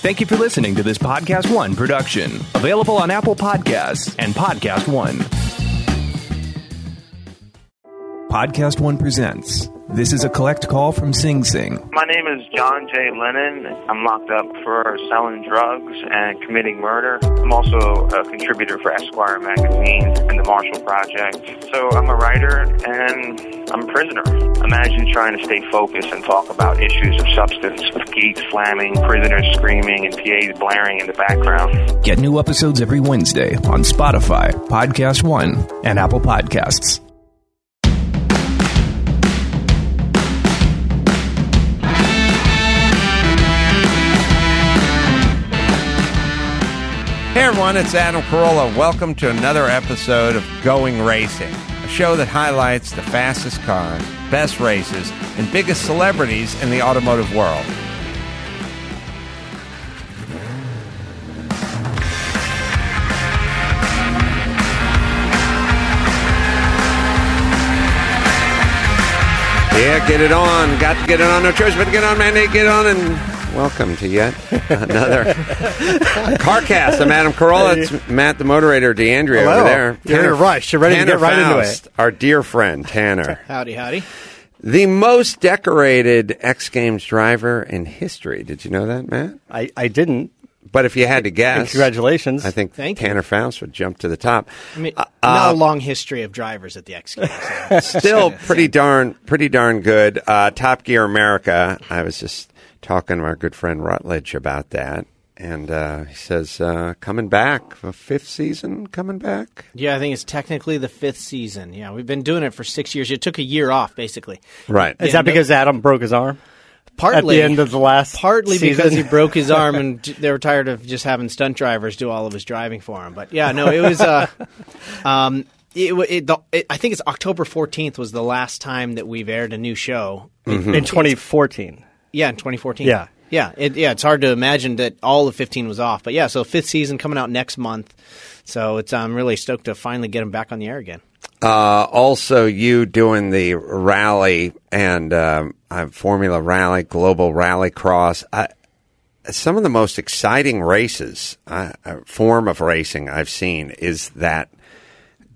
Thank you for listening to this Podcast One production, available on Apple Podcasts and Podcast One. Podcast One presents. This is a collect call from Sing Sing. My name is John J. Lennon. I'm locked up for selling drugs and committing murder. I'm also a contributor for Esquire magazine and the Marshall Project. So I'm a writer and I'm a prisoner. Imagine trying to stay focused and talk about issues of substance with geeks slamming, prisoners screaming, and PAs blaring in the background. Get new episodes every Wednesday on Spotify, Podcast One, and Apple Podcasts. Hey everyone, it's Adam Carolla. Welcome to another episode of Going Racing, a show that highlights the fastest cars, best races, and biggest celebrities in the automotive world. Yeah, get it on. Got to get it on. No choice but to get on, man. Get on and welcome to yet another CarCast. I'm Adam Carolla. It's Matt, the moderator, D'Andrea Hello. over there. You're in a rush. You're ready to get right into it. Our dear friend, Tanner. Howdy, howdy. the most decorated X Games driver in history. Did you know that, Matt? I, I didn't. But if you had to And guess, congratulations. I think Thank you. Tanner Foust would jump to the top. I mean, Uh, not uh, a long history of drivers at the X Games. so- still pretty darn pretty darn good. Uh, Top Gear America. I was just talking to our good friend Rutledge about that, and uh, he says uh, coming back, a fifth season coming back. yeah, I think it's technically the fifth season. Yeah, we've been doing it for six years. It took a year off, basically. Right. Is Yeah, that no- because Adam broke his arm? Partly At the end of the last partly season? because he broke his arm and they were tired of just having stunt drivers do all of his driving for him. But yeah, no, it was. Uh, um, it, it, the, it, I think it's October fourteenth was the last time that we've aired a new show. Mm-hmm. in 2014. Yeah, in 2014. Yeah. Yeah, it, yeah. It's hard to imagine that all of 15 was off, but yeah. So fifth season coming out next month. So it's I'm really stoked to finally get him back on the air again. Uh, also, you doing the rally and um, Formula Rally, Global Rally Cross. I, some of the most exciting races, uh, uh, form of racing I've seen is that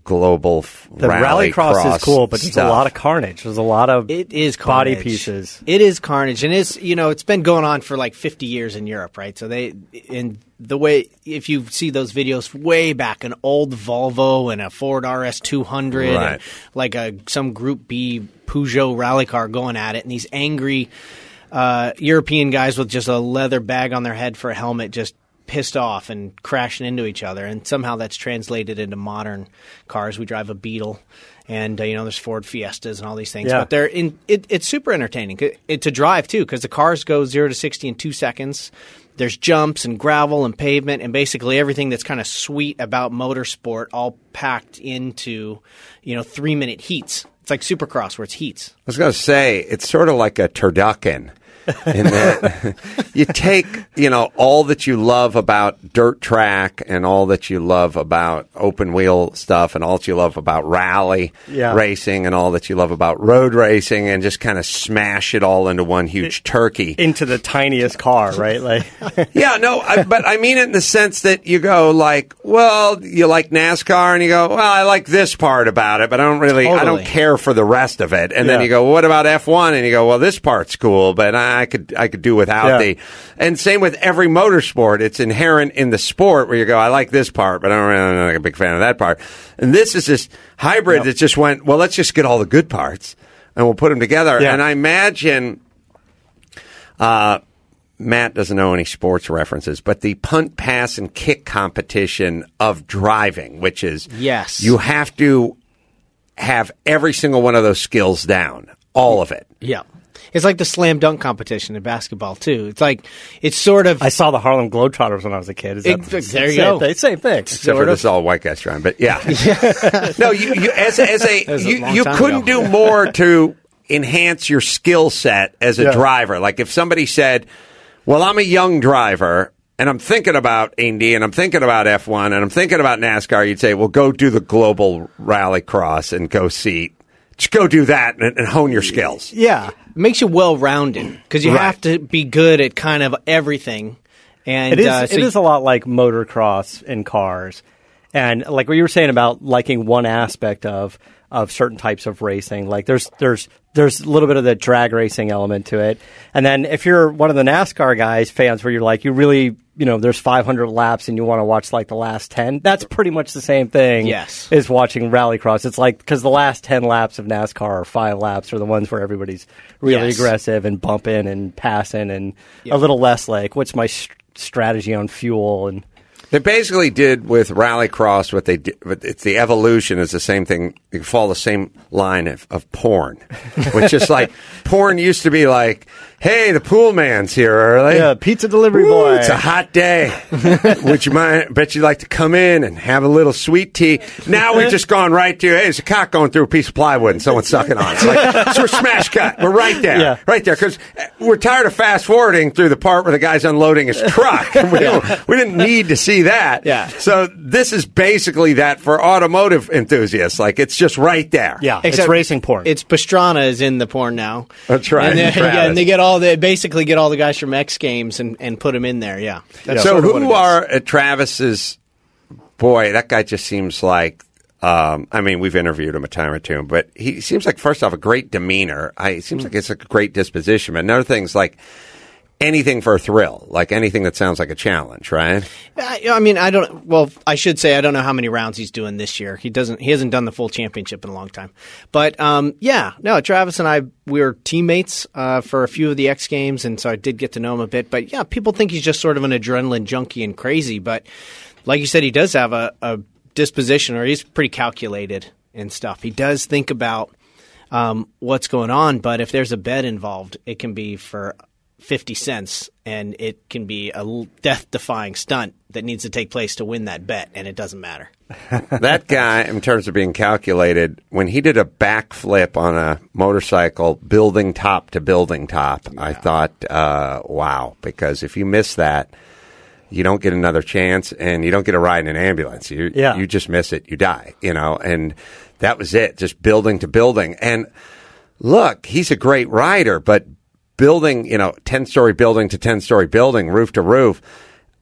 global f- The rally rallycross is cool, but there's a lot of carnage. There's a lot of It is body pieces. It is carnage, and it's you know it's been going on for like 50 years in Europe, right? So they in the way if you see those videos way back, an old Volvo and a Ford RS 200, Right. and like a some Group B Peugeot rally car going at it, and these angry uh, European guys with just a leather bag on their head for a helmet, just pissed off and crashing into each other, and somehow that's translated into modern cars. We drive a Beetle, and uh, you know there's Ford Fiestas and all these things, Yeah. but they're in. It, it's super entertaining it, to drive too, because the cars go zero to sixty in two seconds. There's jumps and gravel and pavement and basically everything that's kind of sweet about motorsport, all packed into you know three minute heats. It's like Supercross where it's heats. I was going to say it's sort of like a turducken. in that you take you know all that you love about dirt track and all that you love about open wheel stuff and all that you love about rally Yeah. racing and all that you love about road racing and just kind of smash it all into one huge turkey. into the tiniest car, right? Like yeah, no, I, but I mean it in the sense that you go like, well, you like NASCAR, and you go, well, I like this part about it, but I don't really, I don't care for the rest of it. And then you go, well, what about F one? And you go, well, this part's cool, but I, I could, I could do without Yeah. the. And same with every motorsport; it's inherent in the sport where you go, I like this part, but I don't really, I'm not a big fan of that part. And this is this hybrid that just went, well, let's just get all the good parts and we'll put them together. Yeah. And I imagine. Uh, Matt doesn't know any sports references, but the punt, pass, and kick competition of driving, which is Yes. you have to have every single one of those skills down, all of it. Yeah. It's like the slam dunk competition in basketball too. It's like it's sort of I saw the Harlem Globetrotters when I was a kid. Is that Ex- the there you same go. Thing, same thing. Except Sort for of. this is all white guys trying, but yeah. no, you, you as a, as a, was a you, you couldn't ago. do more to enhance your skill set as a Yeah. driver. Like if somebody said, "Well, I'm a young driver." And I'm thinking about Indy, and I'm thinking about F1, and I'm thinking about NASCAR. You'd say, "Well, go do the global rally cross and go see, just go do that and, and hone your skills." yeah, it makes you well rounded because you Right. have to be good at kind of everything And It is. uh, so it is a lot like motocross and cars, and like what you were saying about liking one aspect of of certain types of racing. Like there's there's there's a little bit of the drag racing element to it, and then if you're one of the NASCAR guys fans, where you're like you really you know there's 500 laps and you want to watch like the last 10 that's pretty much the same thing Yes. is watching rallycross it's like because the last 10 laps of nascar or five laps are the ones where everybody's really Yes. aggressive and bumping and passing and a little less like what's my st- strategy on fuel and They basically did with Rallycross what they did, it's the evolution is the same thing. You follow the same line of, of porn, which is like porn used to be like, "Hey, the pool man's here early. Yeah, pizza delivery Woo, boy." It's a hot day. Would you mind? Bet you'd like to come in and have a little sweet tea. Now we've just gone right to hey, there's a cock going through a piece of plywood and someone's sucking on it. It's like, so we're smash cut. We're right there, Yeah. right there, because we're tired of fast forwarding through the part where the guy's unloading his truck. we, don't- we didn't need to see that. Yeah. So this is basically that for automotive enthusiasts. Like it's just right there. yeah it's racing porn It's Pastrana is in the porn now. That's right, And, they- yeah, and they get all the basically get all the guys from X Games and, and put them in there. Yeah. So sort of what it who are uh, Travis's? Boy, that guy just seems like. Um, I mean, we've interviewed him a time or two, but he seems like first off a great demeanor. I, it seems like it's a great disposition. But another thing's like anything for a thrill, like anything that sounds like a challenge, right? I, I mean, I don't. Well, I should say I don't know how many rounds he's doing this year. He doesn't. He hasn't done the full championship in a long time. But um, yeah, no. Travis and I we were teammates uh, for a few of the X Games, and so I did get to know him a bit. But yeah, people think he's just sort of an adrenaline junkie and crazy. But like you said, he does have a, a disposition, or he's pretty calculated and stuff. He does think about um, what's going on. But if there's a bet involved, it can be for 50 cents and it can be a death defying stunt that needs to take place to win that bet, and it doesn't matter. that guy, in terms of being calculated, when he did a backflip on a motorcycle, building top to building top, I thought, uh, wow, because if you miss that, you don't get another chance and you don't get a ride in an ambulance. You, Yeah. you just miss it, you die, you know, and that was it, just building to building. And look, he's a great rider, but building, you know, 10 story building to 10 story building, roof to roof,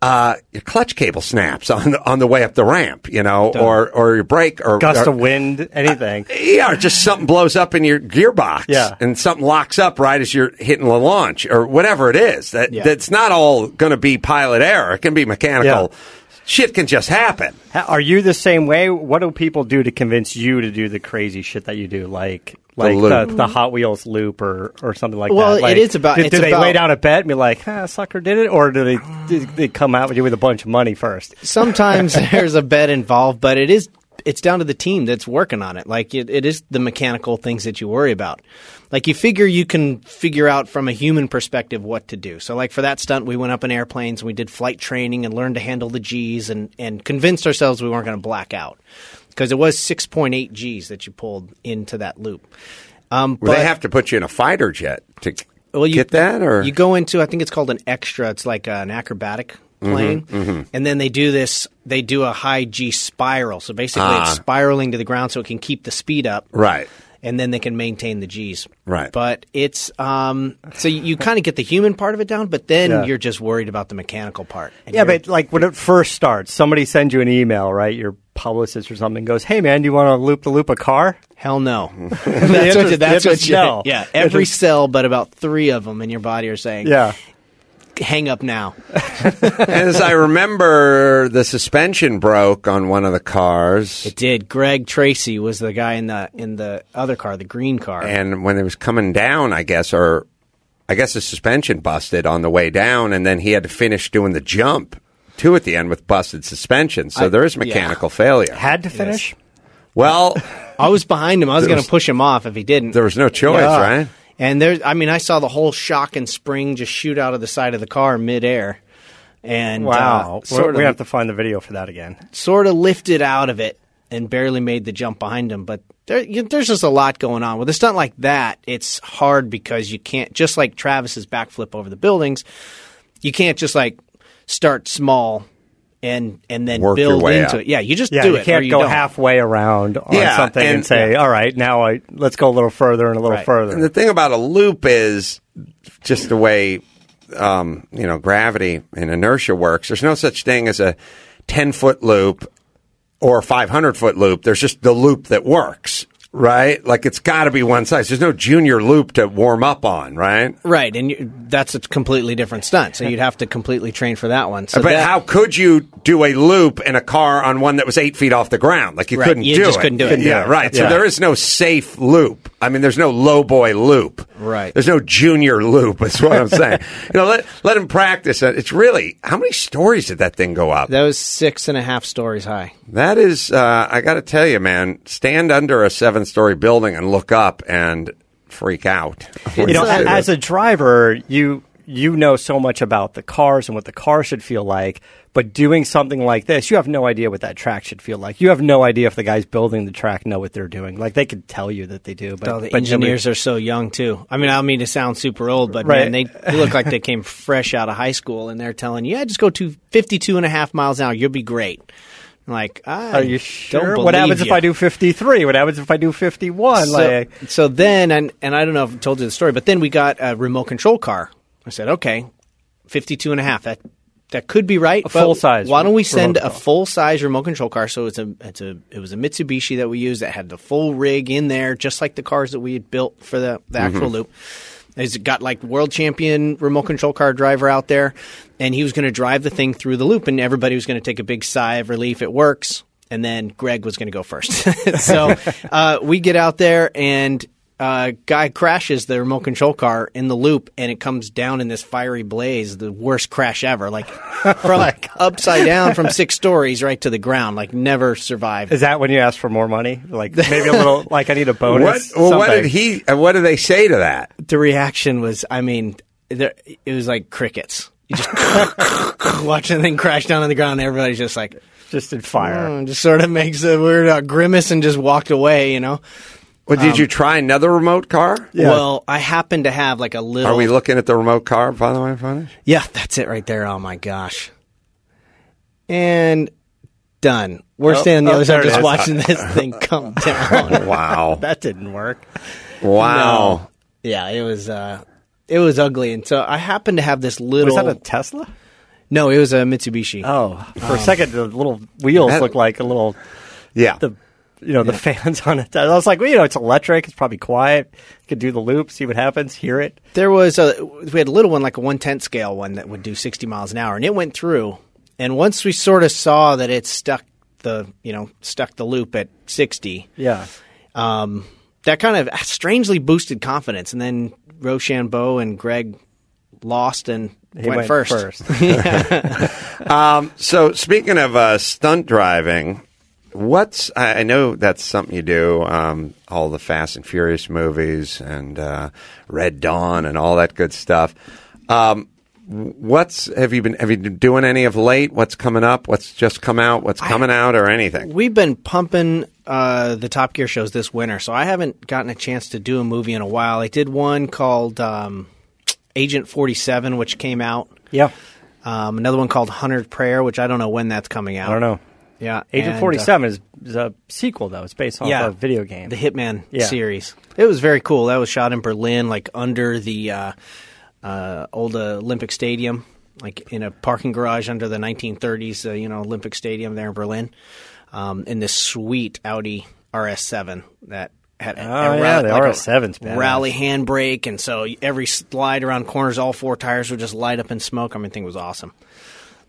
uh, your clutch cable snaps on the, on the way up the ramp, you know, or, or your brake or gust or, of wind anything yeah, or just something blows up in your gearbox. Yeah. And something locks up right as you're hitting the launch or whatever it is. That Yeah. that's not all gonna be pilot error. It can be mechanical. Yeah. Shit can just happen. Are you the same way? What do people do to convince you to do the crazy shit that you do, like like the, loop. the, Hot Wheels loop or, or something like Well, that? it Like, is about- Do, it's do they about- lay down a bet and be like, ah, "Sucker did it," or do they do they come out with you with a bunch of money first? Sometimes there's a bet involved, but it is it's down to the team that's working on it. Like it, it is the mechanical things that you worry about. Like you figure you can figure out from a human perspective what to do. So like for that stunt, we went up in airplanes and we did flight training and learned to handle the G's and and convinced ourselves we weren't going to black out because it was 6.8 G's that you pulled into that loop. Um, Well, but- they have to put you in a fighter jet to well, you, get that, or you go into I think it's called an extra. It's like an acrobatic plane, and then they do this. They do a high G spiral. So basically, Ah. it's spiraling to the ground so it can keep the speed up, right. and then they can maintain the G's. Right. But it's um, so you, you kind of get the human part of it down, but then Yeah. you're just worried about the mechanical part. Yeah, but like when it first starts, somebody sends you an email, right? Your publicist or something goes, "Hey, man, do you want to loop the loop a car?" hell no. That's what, that's what no. Yeah, every cell, but about three of them in your body are saying, Yeah, hang up now." As I remember, the suspension broke on one of the cars. It did. Greg Tracy was the guy in the in the other car, the green car. and when it was coming down, I guess, or I guess the suspension busted on the way down, and then he had to finish doing the jump too at the end with busted suspension. So I- there is yeah. mechanical failure. had to finish. Well, I was behind him. I was going to push him off if he didn't. there was no choice, Yeah. right? And there's, I mean, I saw the whole shock and spring just shoot out of the side of the car midair, and Wow, uh, sort we of have to find the video for that again. sort of lifted out of it and barely made the jump behind him. But there, you, there's just a lot going on with a stunt like that. It's hard because you can't just like Travis's backflip over the buildings. You can't just like start small and and then Work your build way into up. it. Yeah, you just Yeah, do you it. or can't you go don't. halfway around on Yeah, something and, and- say, "All right, now I let's go a little further and a little Right. further." And the thing about a loop is just the way um, you know gravity and inertia works, there's no such thing as a 10 foot loop or a 500 foot loop. There's just the loop that works, right? Like it's got to be one size. There's no junior loop to warm up on, right? Right, and you, that's a completely different stunt. So you'd have to completely train for that one. So but that- how could you do a loop in a car on one that was eight feet off the ground? Like you Right, couldn't you do just it. couldn't do it. Yeah, Yeah. right. So Yeah. there is no safe loop. I mean, there's no low boy loop. Right. There's no junior loop. Is what I'm saying. you know, let let him practice. It's really how many stories did that thing go up? That was six and a half stories high. That is, uh, I got to tell you, man. Stand under a seven story building and look up and freak out. you know, When as a driver, you you know so much about the cars and what the car should feel like. But doing something like this, you have no idea what that track should feel like. You have no idea if the guys building the track know what they're doing. Like they could tell you that they do, but Oh, the but engineers nobody- are so young too. I mean, I don't mean to sound super old, but Right. man, they, they look like they came fresh out of high school, and they're telling you, "Yeah, just go to 52 and a half miles an hour. You'll be great." Like, I Are you sure? What happens if. I do 53? What happens if I do 51? So, like, so then, and, and I don't know if I told you the story, but then we got a remote control car. I said, okay, 52 and a half. That that could be right. A full-size Why don't we send a full size remote control car? So it's a it's a it was a Mitsubishi that we used that had the full rig in there, just like the cars that we had built for the, the actual Mm-hmm. loop. It's got like world champion remote control car driver out there, and he was going to drive the thing through the loop, and everybody was going to take a big sigh of relief. It works, and then Greg was going to go first. so uh, we get out there, and uh, guy crashes the remote control car in the loop, and it comes down in this fiery blaze. The worst crash ever, like from like upside down from six stories right to the ground. Like never survived. is that when you ask for more money? Like maybe a little, like I need a what? bonus. Well, what did he? uh, What did they say to that? the reaction was, I mean, there, it was like crickets. You just watching the thing crash down on the ground. And everybody's just like, Just in fire. "Mm," just sort of makes a weird uh, grimace and just walked away. You know. Well, did you try another remote car? Well, I happen to have like a little. Are we looking at the remote car, by the way, Funny? Yeah, that's it right there. Oh my gosh. And done. We're Oh, standing on the oh, other side just is. watching this thing come down. Wow. That didn't work. wow. No. Yeah, it was uh it was ugly. And so I happened to have this little Was that a Tesla? No, it was a Mitsubishi. Oh, for a second, the little wheels That- looked like a little Yeah. the you know the fans on it. I was like, well, you know, it's electric. It's probably quiet. You could do the loop, see what happens, hear it. There was a we had a little one like a one tenth scale one that would do sixty miles an hour, and it went through. And once we sort of saw that it stuck the you know stuck the loop at sixty, Yeah. um, that kind of strangely boosted confidence. And then Rochambeau and Greg lost and He went, went first. Um, so speaking of uh, stunt driving, what's I I know that's something you do. Um, all the Fast and Furious movies and uh, Red Dawn and all that good stuff. Um, what's have you been have you been doing any of late? What's coming up? What's just come out? What's coming out or anything? We've been pumping uh, the Top Gear shows this winter, so I haven't gotten a chance to do a movie in a while. I did one called um, Agent Forty Seven, which came out. Yeah. Um, another one called Hunter's Prayer, which I don't know when that's coming out. I don't know. Yeah, Agent and, uh, Forty Seven is, is a sequel though. It's based on yeah, a video game. the Hitman Yeah. series. It was very cool. That was shot in Berlin, like under the uh, uh, old Olympic Stadium, like in a parking garage under the 1930s, uh, you know, Olympic Stadium there in Berlin, um, in this sweet Audi RS7 that had a, Oh, a yeah, rally- the like RS7's badass. rally handbrake, and so every slide around corners, all four tires would just light up in smoke. I mean, the thing was awesome.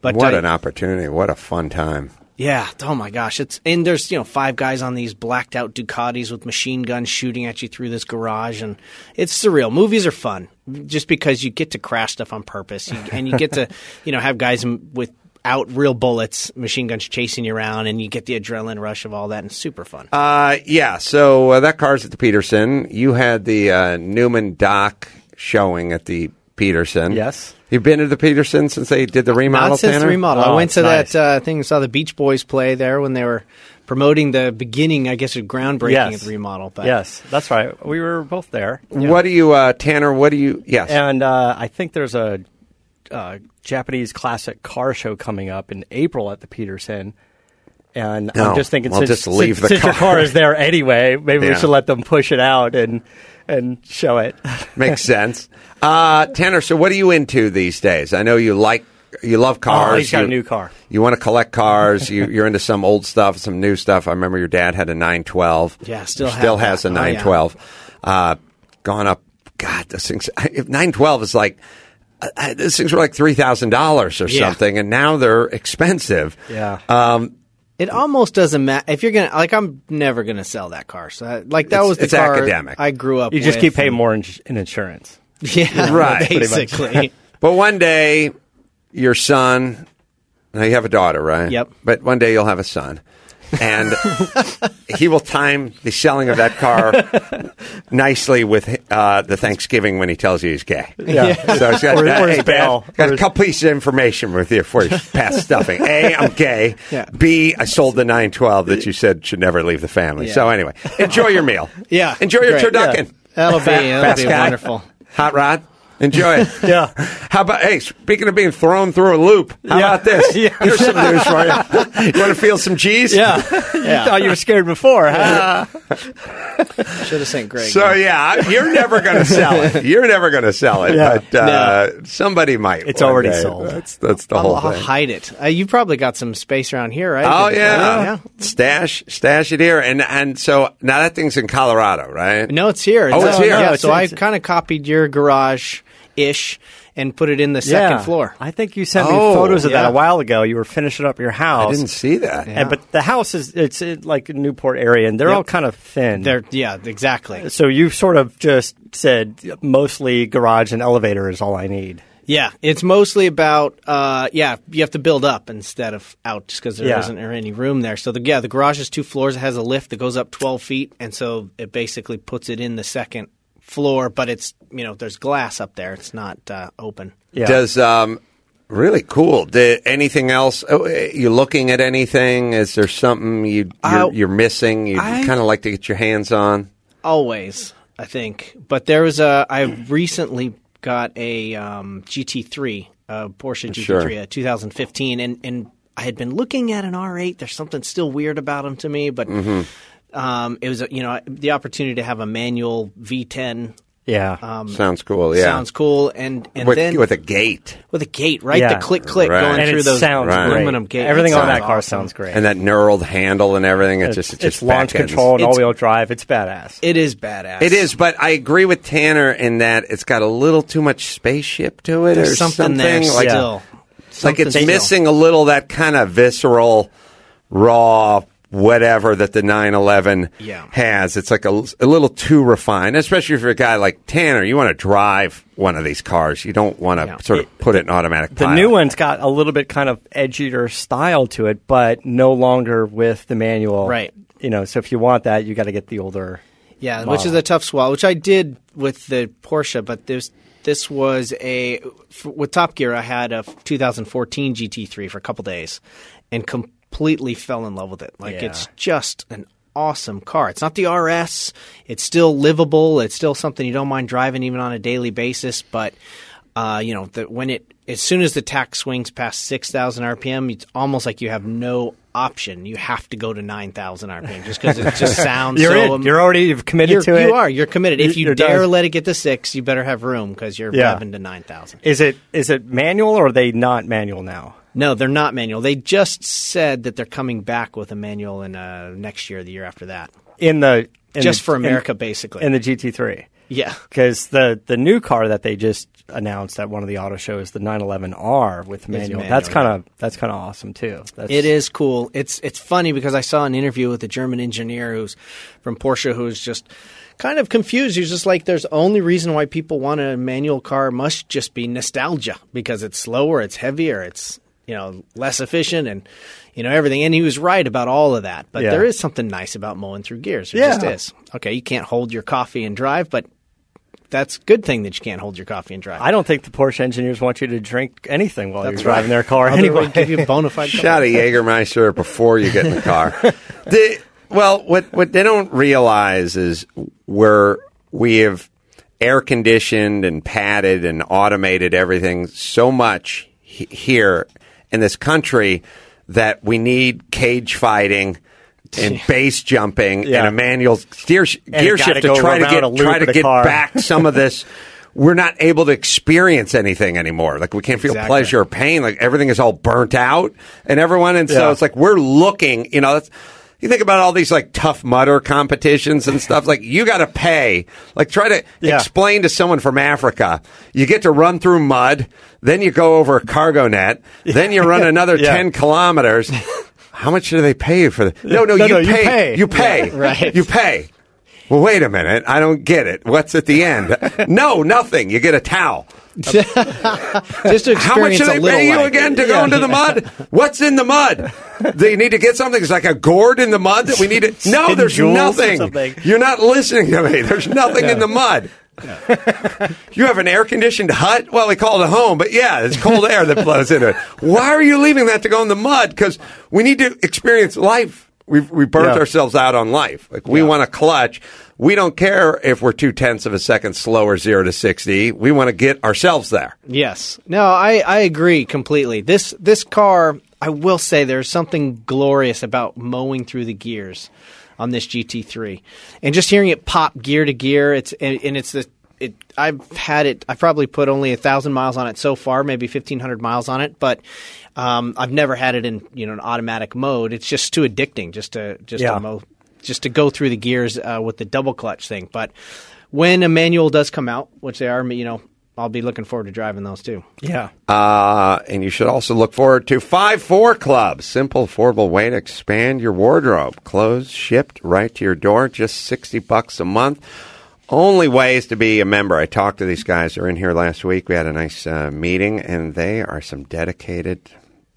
But What uh, an opportunity! What a fun time! Yeah. Oh my gosh. It's and there's you know five guys on these blacked out Ducatis with machine guns shooting at you through this garage, and it's surreal. Movies are fun just because you get to crash stuff on purpose, you, and you get to you know have guys with out real bullets, machine guns chasing you around, and you get the adrenaline rush of all that, and it's super fun. Uh, yeah. So uh, that car's at the Peterson. You had the uh, Newman Dock showing at the Peterson. Yes. You've been to the Peterson since they did the remodel. Not since Tanner? the remodel. I Oh, went to nice. that uh, thing, saw the Beach Boys play there when they were promoting the beginning, I guess, of groundbreaking Yes. of the remodel. But yes, that's right. We were both there. What do you, uh, Tanner? What do you? Yes. And uh, I think there's a uh, Japanese classic car show coming up in April at the Peterson. And No, I'm just thinking, well, since, just leave since, the since your car. car is there anyway, maybe Yeah. we should let them push it out and and show it. Makes sense. Uh, Tanner, so what are you into these days? I know you like you love cars. Oh, he's got you, a new car. You want to collect cars. you, you're into some old stuff, some new stuff. I remember your dad had a 912. Yeah, still have still that. has a Oh, yeah. 912. uh, gone up. God, those things. 912 is like. Uh, uh, these things were like three thousand dollars or Yeah. something, and now they're expensive. Yeah. Um, It almost doesn't matter if you're gonna like. I'm never gonna sell that car. So that, like that It's- was the it's car academic. I grew up. With. You just with keep paying more in, in insurance. Yeah, Right. Basically, But one day, your son, now you have a daughter, right? Yep. But one day you'll have a son. And he will time the selling of that car nicely with uh, the Thanksgiving when he tells you he's gay. Yeah. So he's got, Where- uh, hey, Dad, got a couple pieces of information with you for you past stuffing. A, I'm gay. Yeah. B, I sold the 912 that you said should never leave the family. Yeah. So anyway, enjoy your meal. Yeah, Enjoy your turducken. that'll be that'll be wonderful. Hot rod. Enjoy it. Yeah. How about hey? Speaking of being thrown through a loop, how Yeah. about this? Yeah. Here's some news for you. You want to feel some cheese? Yeah. you thought you were scared before, huh? Should have sent Greg. So yeah, you're never going to sell it. You're never going to sell it, Yeah. but uh, somebody might. It's already day. sold. That's that's the I'll, whole I'll thing. hide it. Uh, you probably got some space around here, right? Oh yeah. yeah. stash stash it here, and and so now that thing's in Colorado, right? No, it's here. Oh, it's uh, here. Yeah, No, it's- so I kind of copied your garage ish and put it in the second yeah. floor. I think you sent me Oh, photos of that a while ago. You were finishing up your house. I didn't see that. And, but the house is it's in, like Newport area, and they're Yep. all kind of thin. There, yeah, exactly. so you sort of just said mostly garage and elevator is all I need. Yeah, it's mostly about uh, yeah, you have to build up instead of out just because there Yeah. not any room there. So the yeah, the garage is two floors. It has a lift that goes up twelve feet, and so it basically puts it in the second floor. But it's you know there's glass up there. It's not uh, open. Yeah. Does um really cool? Did anything else? Oh, eh, you looking at anything? Is there something you you're, Uh, you're missing? You I- kind of like to get your hands on. Always, I think. But there was a. I recently got a um, GT3, a Porsche GT3, Sure. a 2015, and and I had been looking at an R8. There's something still weird about them to me, but um, it was you know the opportunity to have a manual V10 yeah. Sounds cool. Yeah, sounds cool, and and with then with a gate with a gate, right? Yeah. The click click Right. going and through those sounds Right. aluminum gates. Everything on that sounds car awesome. sounds great. and that knurled handle and everything. It it's, just it it's just launch back control and all wheel drive. It's badass. It is badass. It is, but I agree with Tanner in that it's got a little too much spaceship to it, or There's something, there Like, still. like Something it's still. missing a little that kind of visceral, raw, whatever that the 911 Yeah. has. It's like a, a little too refined, especially if you're a guy like Tanner. You want to drive one of these cars. You don't want to Yeah. sort of put it in automatic. The pilot. new one's got a little bit kind of edgier style to it, but no longer with the manual. Right. You know, so if you want that, you got to get the older. Yeah, which is a tough swallow, which I did with the Porsche, but this this was a f- with Top Gear. I had a 2014 GT3 for a couple days, and completely fell in love with it. Like Yeah. it's just an awesome car. It's not the RS. It's still livable. It's still something you don't mind driving even on a daily basis. But uh, you know, the, when it as soon as the tach swings past 6,000 RPM, it's almost like you have no option. You have to go to 9,000 RPM just because it just sounds You're so. You're already you've committed You're, to it. you are. You're committed. If you You're dare done. let it get to six, you better have room because you're Yeah. to nine thousand. Is it is it manual or are they not manual now? No, they're not manual. They just said that they're coming back with a manual in uh, next year, the year after that, In the in just the- for in- America, basically. in the GT3. yeah, Because the the new car that they just announced at one of the auto shows, the 911R with manual, manual, that's kind of that's kind of awesome too. That's, It is cool. It's it's funny because I saw an interview with a German engineer who's from Porsche who's just kind of confused. He's just like, "There's only reason why people want a manual car must just be nostalgia because it's slower, it's heavier, it's you know less efficient, and you know everything." And he was right about all of that. But Yeah. there is something nice about mowing through gears. There Yeah. just is. Okay, you can't hold your coffee and drive, but that's a good thing that you can't hold your coffee and drive. I don't think the Porsche engineers want you to drink anything while That's you're driving their car anyway. give you a bona fide shot of Jägermeister before you get in the car. the, well, what what they don't realize is we're we have air conditioned and padded and automated everything so much here in this country that we need cage fighting and base jumping Yeah. and a manual gear, gear shift to try to get try to get car. back some of this. We're not able to experience anything anymore. Like we can't feel Exactly. pleasure or pain. Like everything is all burnt out and everyone. And so Yeah. it's like we're looking. You know, that's, you think about all these like tough mudder competitions and stuff. Like you got to pay. Like try to Yeah. explain to someone from Africa. You get to run through mud, then you go over a cargo net, then you run another Yeah. ten kilometers. How much do they pay you for the? No, no, No, you, no, you pay, pay. You pay. Yeah, right. You pay. Well, wait a minute. I don't get it. What's at the end? no, nothing. You get a towel. Just to How much do they pay you life. again to go into the mud? What's in the mud? they need to get something? It's like a gourd in the mud that we need to. No, there's nothing. You're not listening to me. There's nothing in the mud. you have an air conditioned hut? Well, we call it a home, but yeah, it's cold air that blows into it. Why are you leaving that to go in the mud? Because we need to experience life. We've we burnt Yeah. ourselves out on life. Like we want to clutch. We don't care if we're two tenths of a second slower, zero to sixty. We want to get ourselves there. Yes. No, I, I agree completely. This this car, I will say there's something glorious about mowing through the gears on this GT3. And just hearing it pop gear to gear, it's and, and it's the it I've had it I've probably put only a thousand miles on it so far, maybe fifteen hundred miles on it, but um, I've never had it in you know an automatic mode. It's just too addicting just to just Yeah. to mow just to go through the gears uh, with the double clutch thing. But when a manual does come out, which they are, you know, I'll be looking forward to driving those too. Yeah. Uh, and you should also look forward to 5 4 Club. Simple, affordable way to expand your wardrobe. Clothes shipped right to your door, just 60 bucks a month. Only ways to be a member. I talked to these guys. They're in here last week. We had a nice uh, meeting, and they are some dedicated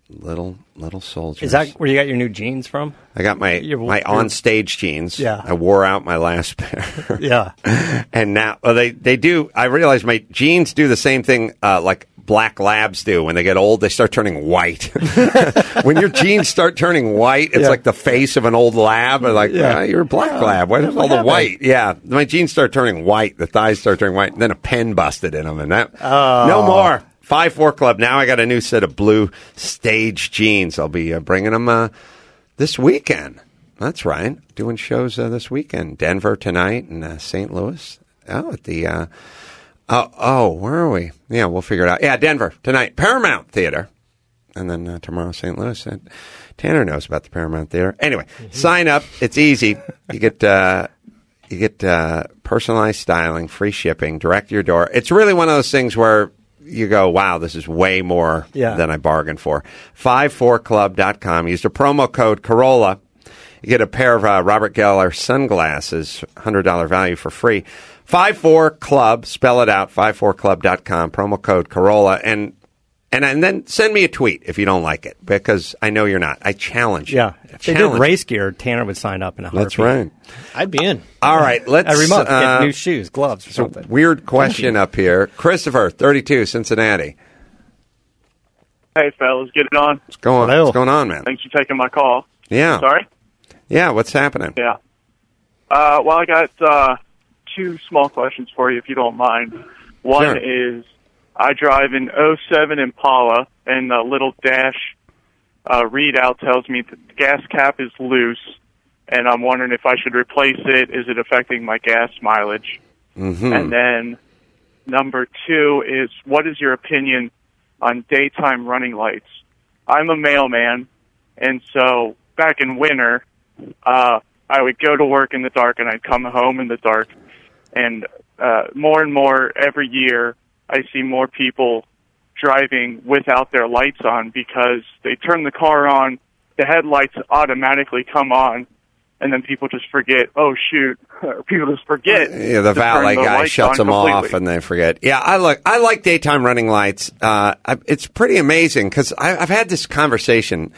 little little soldiers. Is that where you got your new jeans from? I got my Your- my on stage jeans. Yeah. I wore out my last pair. Yeah. and now well, they they do. I realize my jeans do the same thing uh, like black labs do. When they get old, they start turning white. when your jeans start turning white, it's Yeah. like the face of an old lab. Like, Yeah. "Ah, you're a black lab. Why all the white? Yeah, my jeans start turning white. The thighs start turning white. And then a pen busted in them, and that Oh. no more. Five Four Club. Now I got a new set of blue stage jeans. I'll be uh, bringing them uh, this weekend. That's right. Doing shows uh, this weekend. Denver tonight and uh, St. Louis. Oh, at the. Uh, oh, oh, where are we? Yeah, we'll figure it out. Yeah, Denver tonight. Paramount Theater. And then uh, tomorrow, St. Louis. And Tanner knows about the Paramount Theater. Anyway, sign up. It's easy. You get. Uh, you get uh, personalized styling, free shipping, direct to your door. It's really one of those things where you go, wow, this is way more Yeah. than I bargained for. 54club.com. Use the promo code Carolla. You get a pair of uh, Robert Geller sunglasses, $100 value for free. 54club, spell it out, 54club.com, promo code Carolla. And, and, and then send me a tweet if you don't like it, because I know you're not. I challenge you. Yeah. If they did Challenge. race gear, Tanner would sign up in a heartbeat. That's right. I'd be in. All right, let's Every month, uh, get new shoes, gloves, or So something. weird question up here. Christopher, 32, Cincinnati. Hey, fellas, get it on. What's going, Hello. what's going on, man? Thanks for taking my call. Yeah. Sorry? Yeah, what's happening? Yeah. Uh, well, I got uh, two small questions for you, if you don't mind. One Sure. is I drive an 07 Impala, and the little dash uh, readout tells me that the gas cap is loose, and I'm wondering if I should replace it. Is it affecting my gas mileage? Mm-hmm. And then number two is what is your opinion on daytime running lights? I'm a mailman, and so back in winter, uh, I would go to work in the dark and I'd come home in the dark. And uh, more and more every year, I see more people driving without their lights on because they turn the car on, the headlights automatically come on, and then people just forget, oh shoot, people just forget. Yeah, the valet guy shuts them off and they forget. Yeah, I like I like daytime running lights. Uh, I, it's pretty amazing because I've had this conversation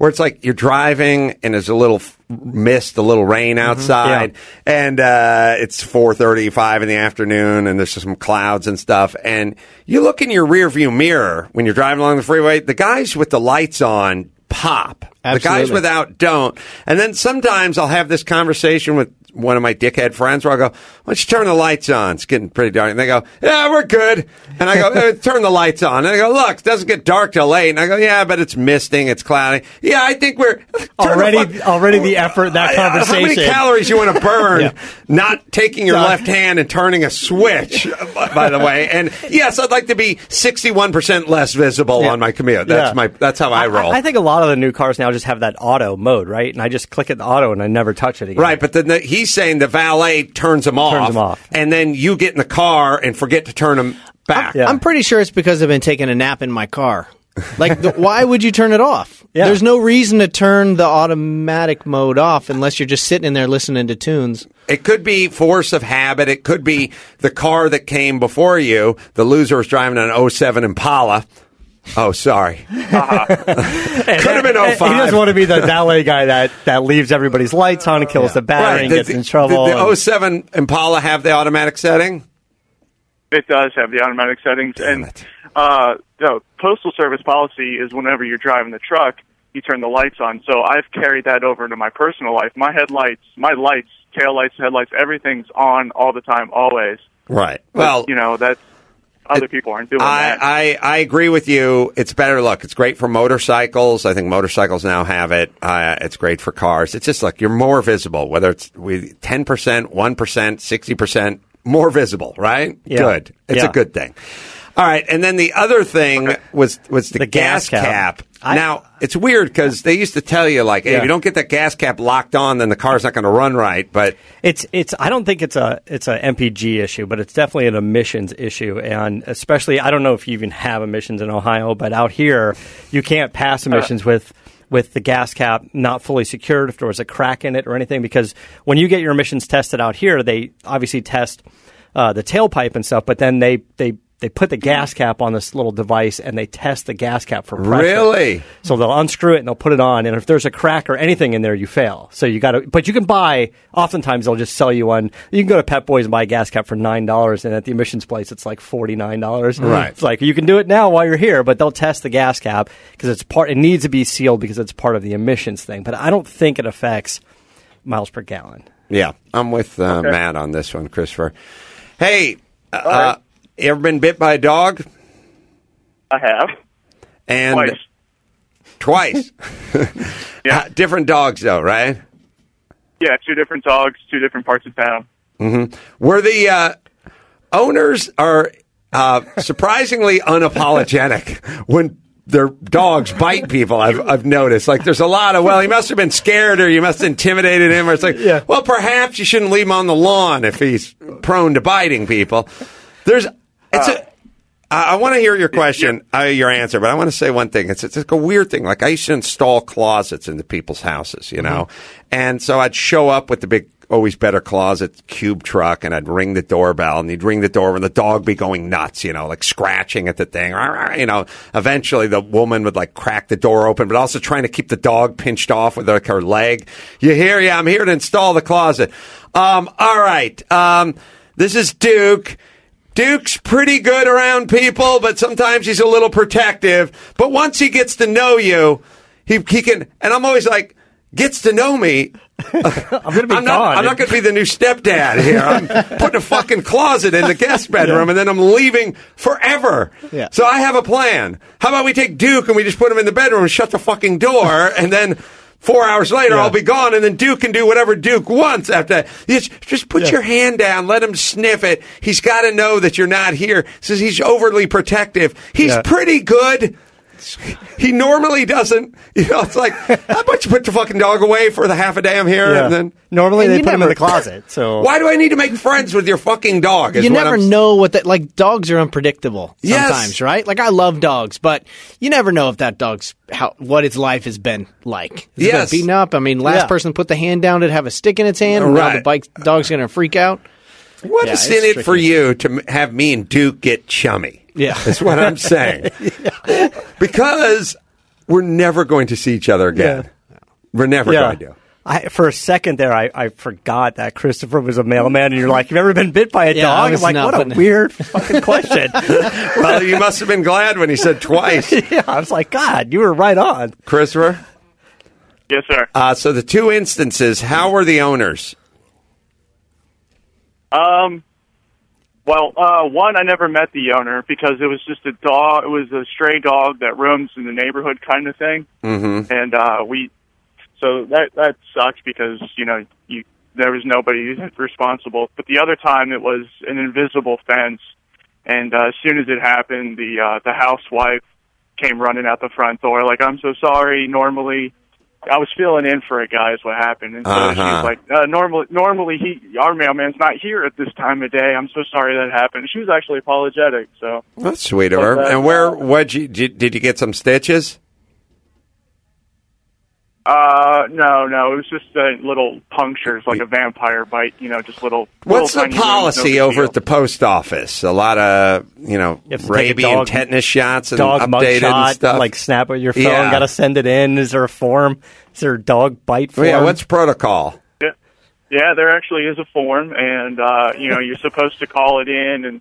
where it's like you're driving and there's a little mist, a little rain outside, and uh, it's four thirty-five in the afternoon, and there's some clouds and stuff, and you look in your rearview mirror when you're driving along the freeway. The guys with the lights on pop. The guys without don't. And then sometimes I'll have this conversation with one of my dickhead friends where I go, "Why don't you turn the lights on? It's getting pretty dark." And they go, "Yeah, we're good." And I go, "Eh, "Turn the lights on." And they go, "Look, it doesn't get dark till late." And I go, "Yeah, but it's misting, it's cloudy." Yeah, I think we're turn the Already- already the effort that Uh, How many conversation. calories you want to burn? Yeah. Not taking your left hand and turning a switch. by- the way, and yes, I'd like to be sixty-one percent less visible Yeah. on my commute. That's Yeah. my. That's how I roll. I, think a lot of the new cars now just have that auto mode, right? And I just click it the auto and I never touch it again. Right, but then the, he's saying the valet turns them off, them off. and then you get in the car and forget to turn them back. Yeah. I'm pretty sure it's because I've been taking a nap in my car. Like, the, why would you turn it off? Yeah. There's no reason to turn the automatic mode off unless you're just sitting in there listening to tunes. It could be force of habit. It could be the car that came before you. The loser was driving an 07 Impala. Oh, sorry. Could have been And 05. He doesn't want to be the valet guy that, that leaves everybody's lights on and kills the battery and Did gets the- in trouble. Did the and- 07 Impala have the automatic setting? It does have the automatic settings, Damn and it. uh, the postal service policy is whenever you're driving the truck, you turn the lights on. So I've carried that over into my personal life. My headlights, my lights, tail lights, headlights, everything's on all the time, always. Right. But, Well, you know that's other people aren't doing I, that. I, I agree with you. It's better. Look, it's great for motorcycles. I think motorcycles now have it. Uh, it's great for cars. It's just like you're more visible, whether it's with 10%, 1%, 60%, more visible, right? Yeah. Good. It's Yeah. a good thing. All right. And then the other thing was, was the, The gas, gas cap. cap. I- now, it's weird because they used to tell you, like, hey, if you don't get that gas cap locked on, then the car's not going to run right. But It's it's. I don't think it's a it's a MPG issue, but it's definitely an emissions issue, and especially I don't know if you even have emissions in Ohio, but out here you can't pass emissions with with the gas cap not fully secured if there was a crack in it or anything. Because when you get your emissions tested out here, they obviously test uh, the tailpipe and stuff, but then they they they put the gas cap on this little device and they test the gas cap for pressure. Really? So they'll unscrew it and they'll put it on, and if there's a crack or anything in there, you fail. So you got to, but you can buy. Oftentimes they'll just sell you one. You can go to Pep Boys and buy a gas cap for nine dollars, and at the emissions place it's like forty nine dollars. Right. It's like you can do it now while you're here, but they'll test the gas cap because it's part. It needs to be sealed because it's part of the emissions thing. But I don't think it affects miles per gallon. Yeah, I'm with uh, Okay. Matt on this one, Christopher. Hey, uh, you ever been bit by a dog? I have And twice. Twice. Yeah. Different dogs, though, right? Yeah, two different dogs, two different parts of town. Were the uh, owners are uh, surprisingly unapologetic when their dogs bite people. I've, I've noticed. Like, there's a lot of well, he must have been scared, or you must have intimidated him, or it's like, Yeah. well, perhaps you shouldn't leave him on the lawn if he's prone to biting people. There's, it's a. I, I want to hear your question, uh, your answer, but I want to say one thing. It's, it's like a weird thing. Like I used to install closets into people's houses, you know, and so I'd show up with the big, always better closet cube truck, and I'd ring the doorbell, and he'd ring the door, and the dog be going nuts, you know, like scratching at the thing, you know. Eventually, the woman would like crack the door open, but also trying to keep the dog pinched off with like her leg. You hear? Yeah, I'm here to install the closet. Um, all right. Um, this is Duke. Duke's pretty good around people, but sometimes he's a little protective. But once he gets to know you, he, he can. And I'm always like, gets to know me. I'm to be I'm gone. not, I'm not going to be the new stepdad here. I'm putting a fucking closet in the guest bedroom and then I'm leaving forever. Yeah. So I have a plan. How about we take Duke and we just put him in the bedroom and shut the fucking door and then four hours later Yeah. I'll be gone and then Duke can do whatever Duke wants after that. Just, just put Yeah. your hand down, let him sniff it. He's got to know that you're not here. Says he's overly protective. He's Yeah. pretty good. He normally doesn't. You know, it's like, how about you put the fucking dog away for the half a day I'm here Yeah. and then. Normally And they put him in the closet. So Why do I need to make friends with your fucking dog? is you never I'm- know what that like dogs are unpredictable Yes. sometimes right like i love dogs but you never know if that dog's how what its life has been like Has it Yes. beaten up i mean last Yeah. person put the hand down to have a stick in its hand and now Right. the bike dog's gonna freak out What Yeah, is it's in it for you to have me and Duke get chummy? Yeah. That's what I'm saying. Because we're never going to see each other again. We're never yeah. going to. I, for a second there, I, I forgot that Christopher was a mailman, and you're like, "You've ever been bit by a Yeah, dog?" I'm like, not "What a weird fucking question." Well, you must have been glad when he said twice, yeah, I was like, "God, you were right on." Christopher. Yes, sir. Uh, so the two instances, how were the owners? Um, well, uh, one, I never met the owner because it was just a dog. It was a stray dog that roams in the neighborhood, kind of thing. Mm-hmm. And uh, we, so that that sucks because you know you there was nobody responsible. But the other time, it was an invisible fence, and uh, as soon as it happened, the uh, the housewife came running out the front door like, "I'm so sorry. Normally." I was filling in for a guy is what happened, and so she Uh-huh. was like, uh, "Normally, normally he, our mailman's not here at this time of day. I'm so sorry that happened." She was actually apologetic, so That's sweet of her. And where? What you did, did you get some stitches? Uh, no, no, it was just uh, little punctures, like a vampire bite, you know, just little. What's little the tiny wounds, no policy over deal. at the post office? A lot of you know You have to take a rabies and tetanus shots and Dog mug updated and stuff. like snap with your phone. Yeah. Got to send it in. Is there a form? Is there a dog bite Well, form? yeah, what's protocol? Yeah, yeah, there actually is a form, and uh, you know you're supposed to call it in and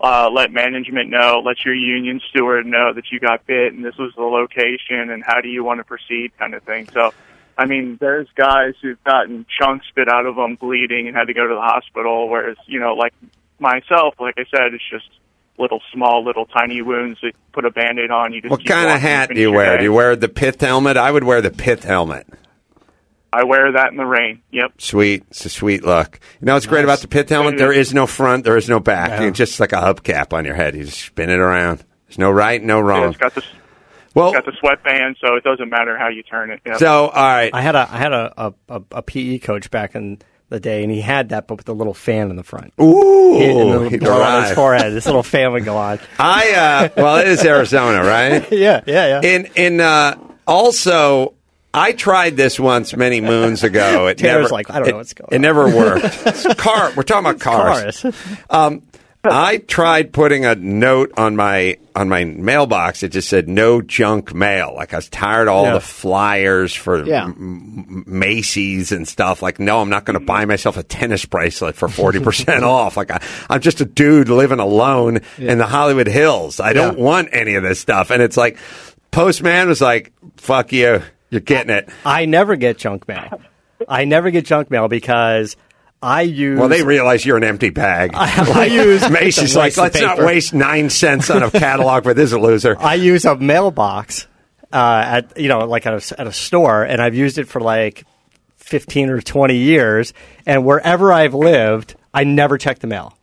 uh, let management know, let your union steward know that you got bit, and this was the location, and how do you want to proceed, kind of thing. So, I mean, there's guys who've gotten chunks bit out of them, bleeding, and had to go to the hospital. Whereas, you know, like myself, like I said, it's just little small, little tiny wounds that put a band-aid on. You just What kind of hat do you wear? day. Do you wear the pith helmet? I would wear the pith helmet. I wear that in the rain. Yep. Sweet, it's a sweet look. You know what's great about the pit helmet? There is no front, there is no back. Yeah. It's just like a hubcap on your head. You just spin it around. There's no right, no Yeah, wrong. it's got the Well, got the sweatband, so it doesn't matter how you turn it. Yep. so all right. I had a I had a, a, a, a PE coach back in the day, and he had that, but with a little fan in the front. Ooh, and the he blow on his forehead. This little fan would go on. I uh, well, it is Arizona, right? Yeah, yeah, yeah. In in uh, also, I tried this once many moons ago. It Taylor's never like, I don't it, know what's going It on. never worked. Car. We're talking about cars. Cars. Um, I tried putting a note on my on my mailbox. It just said "No junk mail." Like I was tired of all Yeah. the flyers for Yeah. M- Macy's and stuff. Like, no, I'm not going to buy myself a tennis bracelet for forty percent off. Like, I, I'm just a dude living alone in the Hollywood Hills. I don't want any of this stuff. And it's like, postman was like, "Fuck you, you're getting it." I never get junk mail. I never get junk mail because I use. Well, they realize you're an empty bag. I use Macy's like, let's not waste nine cents on a catalog for this loser. I use a mailbox uh, at you know like at a, at a store, and I've used it for like fifteen or twenty years. And wherever I've lived, I never check the mail.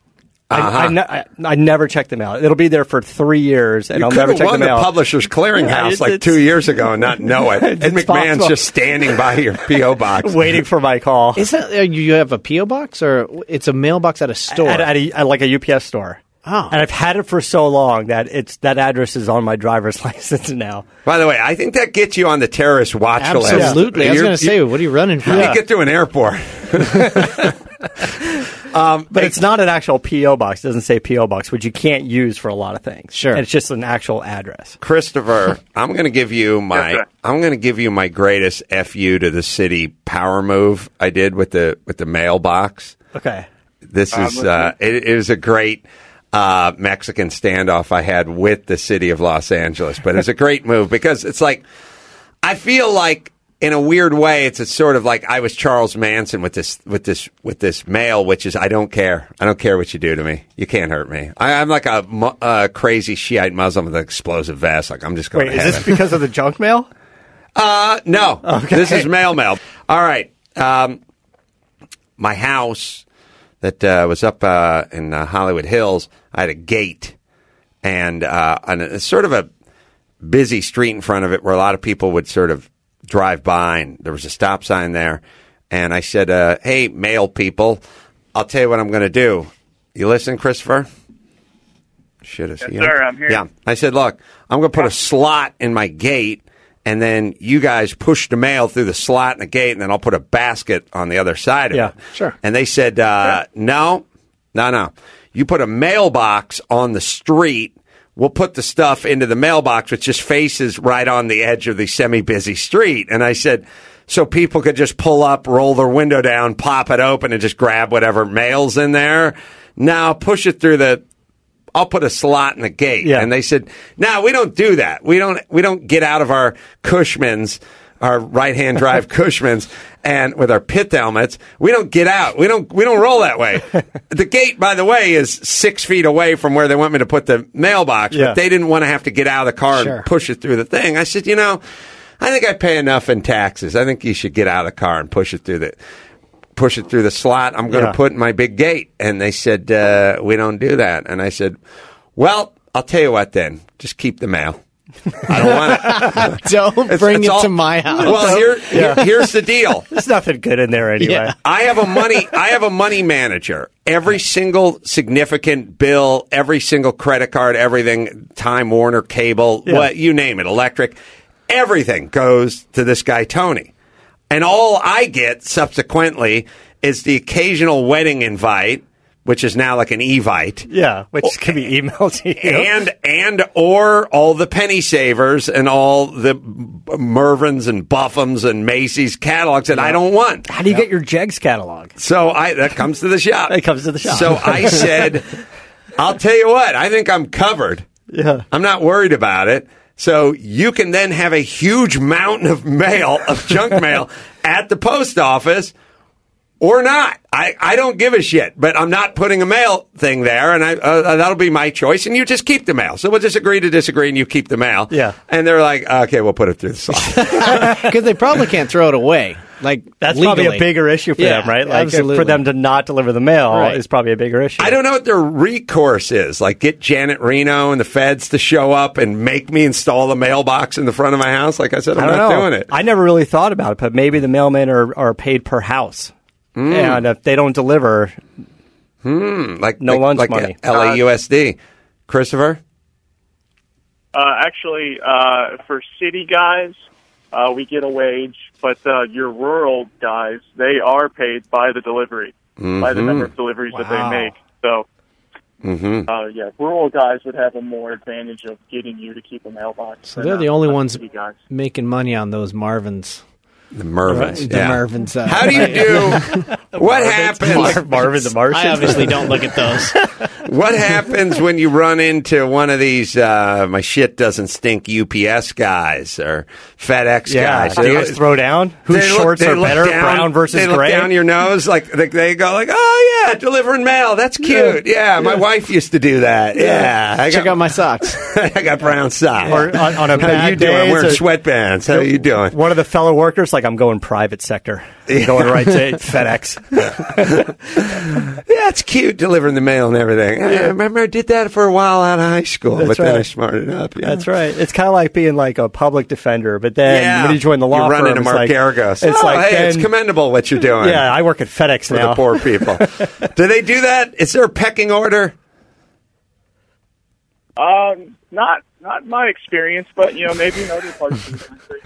I, Uh-huh. I, ne- I, I never check them out. It'll be there for three years, and You I'll could never have check the won the, mail. Publishers Clearinghouse Yeah, it's- like it's- two years ago and not know it. Ed McMahon's possible. just standing by your PO box. waiting for my call Is that uh, you have a PO box or it's a mailbox at a store? at, at, a, at like a UPS store. Oh. and I've had it for so long that it's that address is on my driver's license now. By the way, I think that gets you on the terrorist watch list. Absolutely. I was You're- going to say, what are you running from? You get to an airport. But it's not an actual PO box. It doesn't say PO box, which you can't use for a lot of things. Sure. And it's just an actual address. Christopher, I'm going to give you my Yes, sir. I'm going to give you my greatest fu to the city power move I did with the with the mailbox. Okay. This is uh, it, it is a great uh, Mexican standoff I had with the city of Los Angeles, but it's a great move because it's like I feel like in a weird way it's a sort of like I was Charles Manson with this with this with this mail, which is I don't care, I don't care what you do to me, you can't hurt me. I, I'm like a uh, crazy Shiite Muslim with an explosive vest, like I'm just going. Wait, to is this because of the junk mail? Uh, no. This is mail mail. All right. Um, my house that uh, was up uh, in uh, Hollywood Hills, I had a gate and uh, on a, sort of a busy street in front of it where a lot of people would sort of drive by, and there was a stop sign there. And I said, uh, "Hey, mail people, I'll tell you what I'm going to do. You listen, Christopher." Shit, is Yes, sir. I'm here. Yeah, I said, "Look, I'm going to put a slot in my gate." And then you guys push the mail through the slot in the gate, and then I'll put a basket on the other side of Yeah, it. sure. And they said, uh, no, no, no. You put a mailbox on the street. We'll put the stuff into the mailbox, which just faces right on the edge of the semi busy street. And I said, so people could just pull up, roll their window down, pop it open, and just grab whatever mail's in there. Now push it through the I'll put a slot in the gate. Yeah. And they said, no, we don't do that. We don't, we don't get out of our Cushmans our right hand drive Cushmans and with our pit helmets. We don't get out. We don't we don't roll that way. the gate, by the way, is six feet away from where they want me to put the mailbox. Yeah. But they didn't want to have to get out of the car Sure. and push it through the thing. I said, you know, I think I pay enough in taxes. I think you should get out of the car and push it through the push it through the slot. I'm going to Yeah. put in my big gate. And they said, uh, we don't do that. And I said, well, I'll tell you what then. Just keep the mail. I don't want it. Don't It's- bring it's it all- to my house. Well, here, here- here's the deal. There's nothing good in there anyway. Yeah. I have a money I have a money manager. Every single significant bill, every single credit card, everything, Time Warner, cable, Yeah. what you name it, electric, everything goes to this guy Tony. And all I get subsequently is the occasional wedding invite, which is now like an evite. Yeah, which oh, can be emailed to you. And and or all the penny savers and all the Mervyns and Buffums and Macy's catalogs that I don't want. How do you get your Jegs catalog? So I that comes to the shop. It comes to the shop. So I said, I'll tell you what, I think I'm covered. Yeah. I'm not worried about it. So you can then have a huge mountain of mail, of junk mail at the post office or not. I, I don't give a shit, but I'm not putting a mail thing there, and I, uh, that'll be my choice. And you just keep the mail. So we'll just agree to disagree, and you keep the mail. Yeah. And they're like, okay, we'll put it through the slot. because they probably can't throw it away. Like That's legally. probably a bigger issue for Yeah, them, right? Like absolutely. for them to not deliver the mail Right. is probably a bigger issue. I don't know what their recourse is. Like, get Janet Reno and the feds to show up and make me install the mailbox in the front of my house. Like I said, I'm I don't know. doing it. I never really thought about it, but maybe the mailmen are, are paid per house. Hmm. And if they don't deliver, like No like, lunch like money. LAUSD. Christopher. Uh, actually, uh, for city guys, uh, we get a wage, but uh, your rural guys, they are paid by the delivery, by the number of deliveries that they make. So, Mm-hmm. uh, yeah, rural guys would have a more advantage of getting you to keep a mailbox. So they're the uh, only us ones guys. making money on those Marvins. The Mervyns. The yeah. Marvins. Uh, How do you do? what happens? Mar- Marvin the Martian. I obviously don't look at those. What happens when you run into one of these uh, my shit doesn't stink UPS guys or FedEx yeah. guys? Do you guys throw down? Whose They look- shorts they are better, down- brown versus they look gray? down your nose like they, they go like, oh yeah, delivering mail. That's cute. Yeah, my wife used to do that. Yeah, I Check got out my socks. I got brown socks. Or on, on a How bad you doing? day, I'm wearing it's a- sweatbands. How are you doing? One of the fellow workers, like I'm going private sector, I'm going right to FedEx. Yeah, it's cute delivering the mail and everything. I remember I did that for a while out of high school, That's but then I right. smarted up. Yeah. That's right. It's kind of like being like a public defender, but then Yeah. when you join the law you run firm, into it's Mark like, Geragos. It's oh, like hey, then, it's commendable what you're doing. Yeah, I work at FedEx for now. the poor people. do they do that? Is there a pecking order? Um, not not my experience, but you know, maybe in other parts of the country.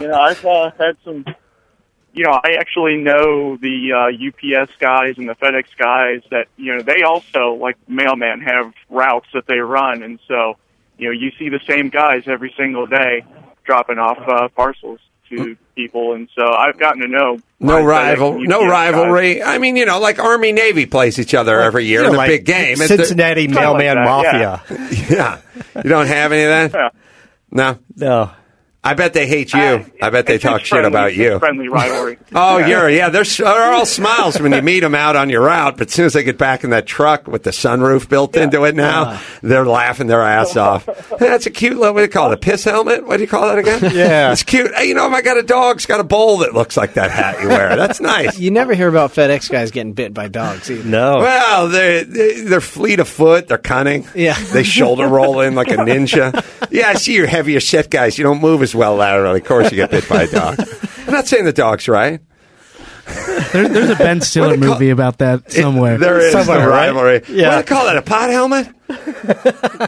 You know, I've uh, had some. You know, I actually know the uh, UPS guys and the FedEx guys that you know they also like mailman have routes that they run, and so you know you see the same guys every single day dropping off uh, parcels to people, and so I've gotten to know No my FedEx rival, no UPS guys. rivalry. I mean, you know, like Army Navy plays each other every year You know, in a like big game. It's the- Cincinnati like mailman that, mafia. yeah, you don't have any of that. Yeah. No, No. I bet they hate you. Uh, I bet they talk just shit about you. Friendly rivalry. Oh, you're yeah. They're, they're all smiles when you meet them out on your route, but as soon as they get back in that truck with the sunroof built into it now, they're laughing their ass off. That's a cute little. What do you call it? A piss helmet? What do you call that again? Yeah. it's cute. Hey, you know, I got a dog. It's got a bowl that looks like that hat you wear. That's nice. You never hear about FedEx guys getting bit by dogs either. No. Well, they're, they're fleet of foot. They're cunning. Yeah. They shoulder roll in like a ninja. Yeah, I see your heavier set guys. You don't move as well laterally. Of course, you get bit by a dog. I'm not saying the dog's right. There, there's a Ben Stiller What do you call- movie about that somewhere. There is Somewhere, no right? rivalry. Yeah. What do they call that? A pot helmet?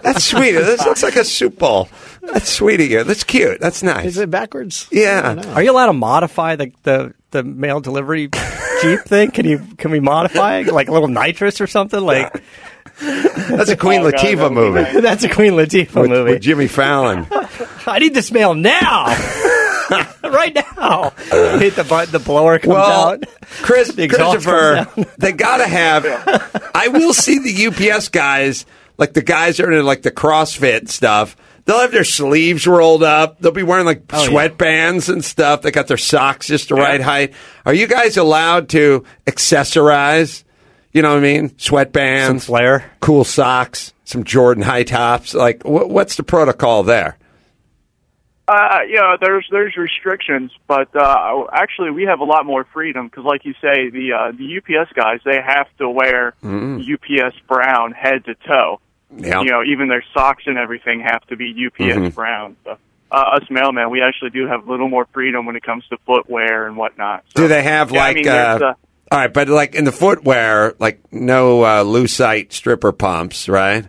That's sweet. This looks like a soup bowl. That's sweet of you. That's cute. That's nice. Is it backwards? Yeah. Are you allowed to modify the, the, the mail delivery Jeep thing? Can you can we modify it? like a little nitrous or something? Like That's a oh, Queen Oh, Latifah that would be movie nice. that's a Queen Latifah with, movie. with Jimmy Fallon. I need this mail now, right now. Hit the button, the blower comes Well, out. Chris, The Christopher, comes they got to have. I will see the UPS guys, like the guys that are into like the CrossFit stuff. They'll have their sleeves rolled up. They'll be wearing like Oh, yeah. sweatbands and stuff. They got their socks just the right height. Are you guys allowed to accessorize? You know what I mean? Sweatbands, Some flair. cool socks, some Jordan high tops. Like, wh- what's the protocol there? Uh, yeah, there's there's restrictions, but uh, actually we have a lot more freedom because, like you say, the uh, the UPS guys they have to wear UPS brown head to toe. Yeah. You know, even their socks and everything have to be UPS brown. So, uh, us mailmen, we actually do have a little more freedom when it comes to footwear and whatnot. So, Do they have yeah, I like? mean, uh, uh, all right, but like in the footwear, like no uh, lucite stripper pumps, right?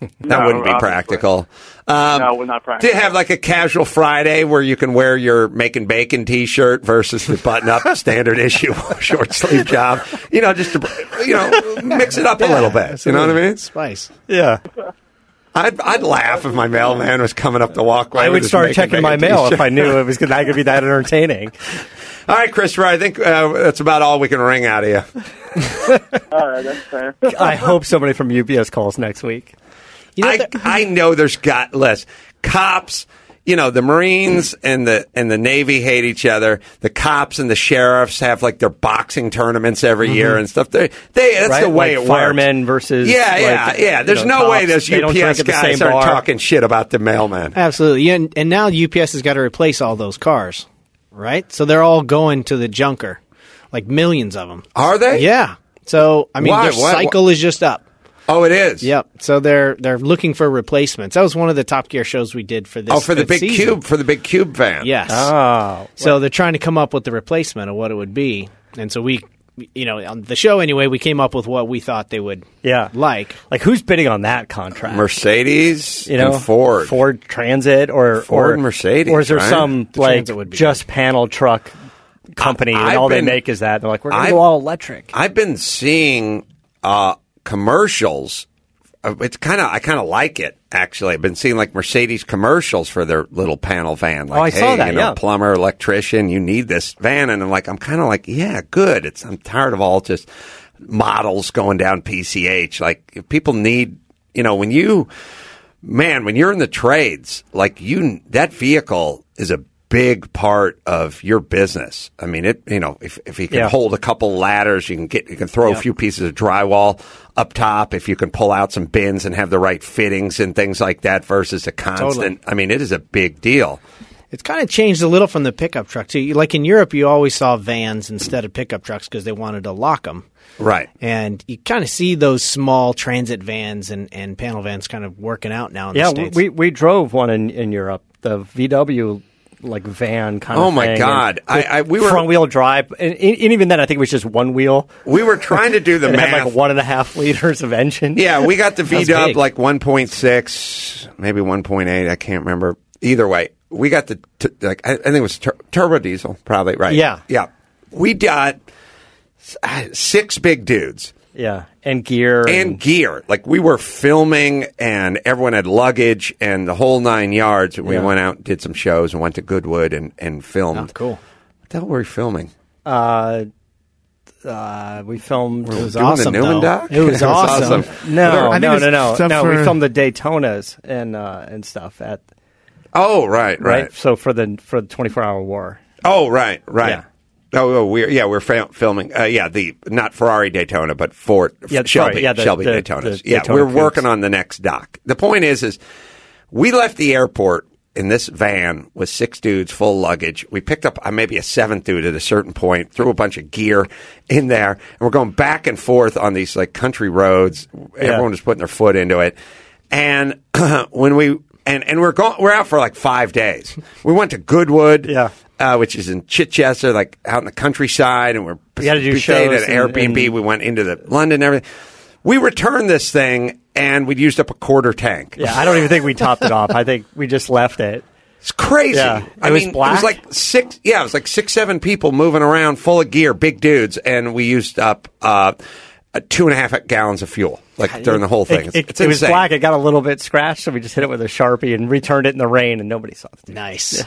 That No, wouldn't be obviously. practical. Um, No, we're not Do practical. you have like a casual Friday where you can wear your making bacon T-shirt versus the button-up standard issue short sleeve job? You know, just to you know mix it up a little bit. You know what I mean? Spice. Yeah. I'd, I'd laugh if my mailman was coming up the walkway. I would his start checking my mail if t-shirt. I knew it was not going to be that entertaining. All right, Christopher, I think uh, that's about all we can wring out of you. all right, that's fair. I hope somebody from UPS calls next week. You know, I, that- I know there's got less cops. You know the Marines and the and the Navy hate each other. The cops and the sheriffs have like their boxing tournaments every year and stuff. They, they that's Mm-hmm. Right? the way Like it firemen works. versus, yeah, yeah, like, yeah. you There's know, no way those They don't drink UPS guys are talking shit about the mailman. Absolutely. Yeah, and, and now UPS has got to replace all those cars, right? So they're all going to the junker, like millions of them. Are they? Yeah. So I mean, Why? their What- cycle is just up. Oh, it is. Yep. So they're they're looking for replacements. That was one of the Top Gear shows we did for this. Oh, for the big season. cube, for the big cube van. Yes. Oh. So they're trying to come up with the replacement of what it would be, and so we, you know, on the show anyway, we came up with what we thought they would Yeah. like. Like, who's bidding on that contract? Mercedes, you know, and Ford. Ford Transit, or Ford or Mercedes, or is there right? some The like would be just panel truck company, I- and all been- they make is that? They're like, we're going to go all electric. I've been seeing uh, commercials. Uh, It's kind of I kind of like it actually. I've been seeing like Mercedes commercials for their little panel van. Like, Oh, I hey, saw that, you know, yeah. plumber, electrician, you need this van, and I'm like, I'm kind of like, yeah, good. It's I'm tired of all just models going down PCH. Like if people need, you know, when you man, when you're in the trades, like you, that vehicle is a big part of your business. I mean, it, you know, if, if you can Yeah. hold a couple ladders, you can get, you can throw a few pieces of drywall up top. If you can pull out some bins and have the right fittings and things like that versus a constant, I mean, it is a big deal. It's kind of changed a little from the pickup truck too. Like in Europe, you always saw vans instead of pickup trucks because they wanted to lock them. Right. And you kind of see those small transit vans and, and panel vans kind of working out now in yeah, the States. we we drove one in, in Europe, the VW like van kind of thing Oh, my God. I- I- we were- front wheel drive, and, and even then, I think it was just one wheel. We were trying to do the math. had like one and a half liters of engine. Yeah, we got the V Dub like 1.6, maybe 1.8. I can't remember. Either way, we got the t- like I, I think it was tur- turbo diesel, probably right. Yeah. yeah. We got uh, six big dudes yeah, and gear and gear. Like we were filming, and everyone had luggage and the whole nine yards. And we Yeah. went out and did some shows and went to Goodwood and and filmed. Oh, cool. What the hell were we filming? uh, uh, we filmed. It was awesome. the Newman doc? It was awesome. No, I no, no, no, stuff no. We filmed the Daytonas and uh, and stuff at Oh, right, right. right. So for the for the twenty four hour war. Oh, right, right. Yeah. Oh, oh, we're yeah, we're fil- filming. Uh, yeah, the not Ferrari Daytona, but Ford Yeah, Shelby, sorry, yeah, the- Shelby the- Daytonas. the yeah, Daytona we're working on the next doc. The point is, is we left the airport in this van with six dudes, full luggage. We picked up uh, maybe a seventh dude at a certain point, threw a bunch of gear in there, and we're going back and forth on these like country roads. Everyone was putting their foot into it, and when we and and we're going, we're out for like five days. We went to Goodwood, Yeah. uh, which is in Chichester, like out in the countryside, and we're We had to do shows at and- Airbnb. and- we went into the London, and everything. We returned this thing, and we'd used up a quarter tank. Yeah, I don't even think we topped it off. I think we just left it. It's crazy. Yeah. I was mean, it was like six. Yeah, it was like six, seven people moving around, full of gear, big dudes, and we used up uh, uh, two and a half gallons of fuel. Like during the whole thing. It, it, it's it was black. It got a little bit scratched, so we just hit it with a sharpie and returned it in the rain, and nobody saw it. Nice.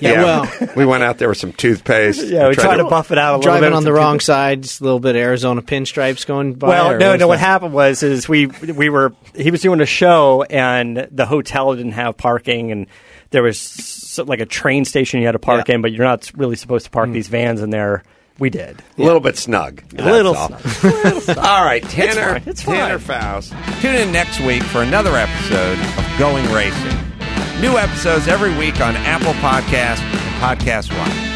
yeah, well, we went out there with some toothpaste. Yeah, we tried to buff it out a little bit. driving with on the wrong toothpaste. side, just a little bit of Arizona pinstripes going by. Well, or no, was no. What happened was is we we were he was doing a show and the hotel didn't have parking and there was like a train station you had to park Yeah. in, but you're not really supposed to park hmm. these vans in there. We did. A little bit snug. A little That's all. all right, Tanner. It's fine, it's Tanner Foust. Tune in next week for another episode of Going Racing. New episodes every week on Apple Podcasts and Podcast One.